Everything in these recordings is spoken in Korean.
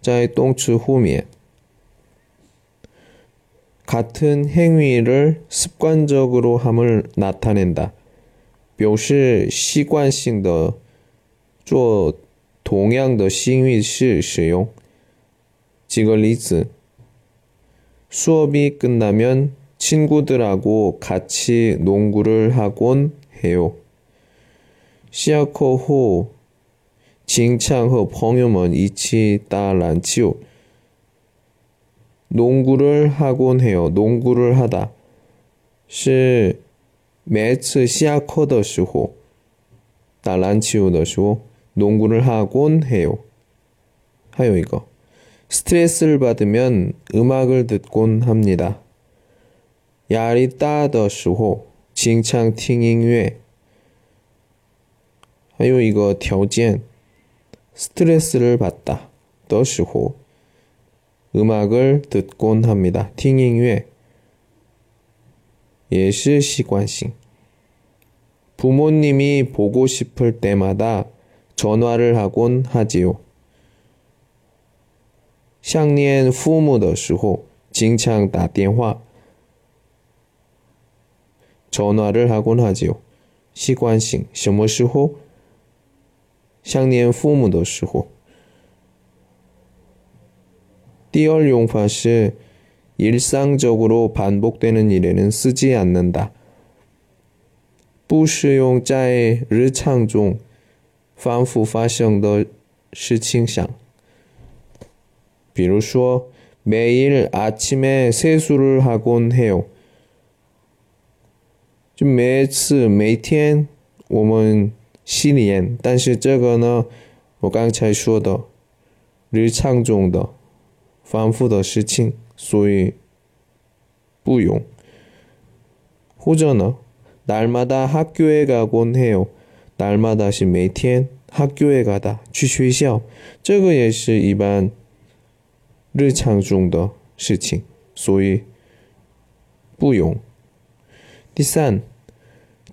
在动词后面，같은행위를습관적으로함을나타낸 다， 表示习惯性的做同样的行为时使用。举个例子，수업이끝나면친구들하고같이농구를하곤해요시작후 经常和朋友们一起打篮球。농구를하곤해요농구를하다是每次下课的时候打篮球的时候，농구를하곤해 요。 还有一个，스트레스를받으면음악을듣곤합니다压力大的时候，经常听音乐。还有一个条件。 스트레스를 받다. 的时候 음악을 듣곤 합니다. 听音乐也是习惯性. 부모님이 보고 싶을 때마다 전화를 하곤 하지요. 想念父母的时候经常打电话 전화를 하곤 하지요. 习惯性什么时候 想念父母的时候。第二用法是일상적으로반복되는일에는쓰지않는 다， 不适用在日常中反复发生的事情上。比如说，매일아침에세수를하곤해 요。 就每次每天我们。 洗脸，但是这个呢，我刚才说的日常中的反复的事情，所以不用。或者呢，날마다학교에가곤해 요。 날마다是每天，학교에가 다， 去学校，这个也是一般日常中的事情，所以不用。第三。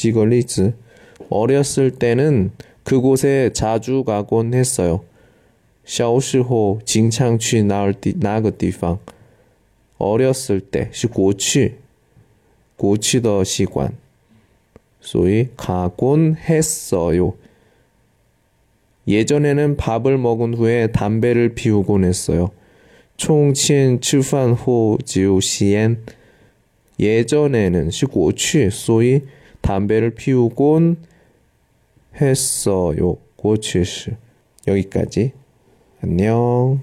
举个 리즈 어렸을 때는 그곳에 자주 가곤 했어요. 小时候经常去那个地方. 어렸을 때是过去过去的习惯所以 가곤 했어요. 예전에는 밥을 먹은 후에 담배를 피우곤 했어요. 총친 吃饭后只有吸烟 예전에는 是过去所以 담배를 피우곤 했어요. 고치시. 여기까지. 안녕.